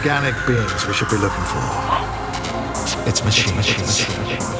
Organic beings we should be looking for. It's machines.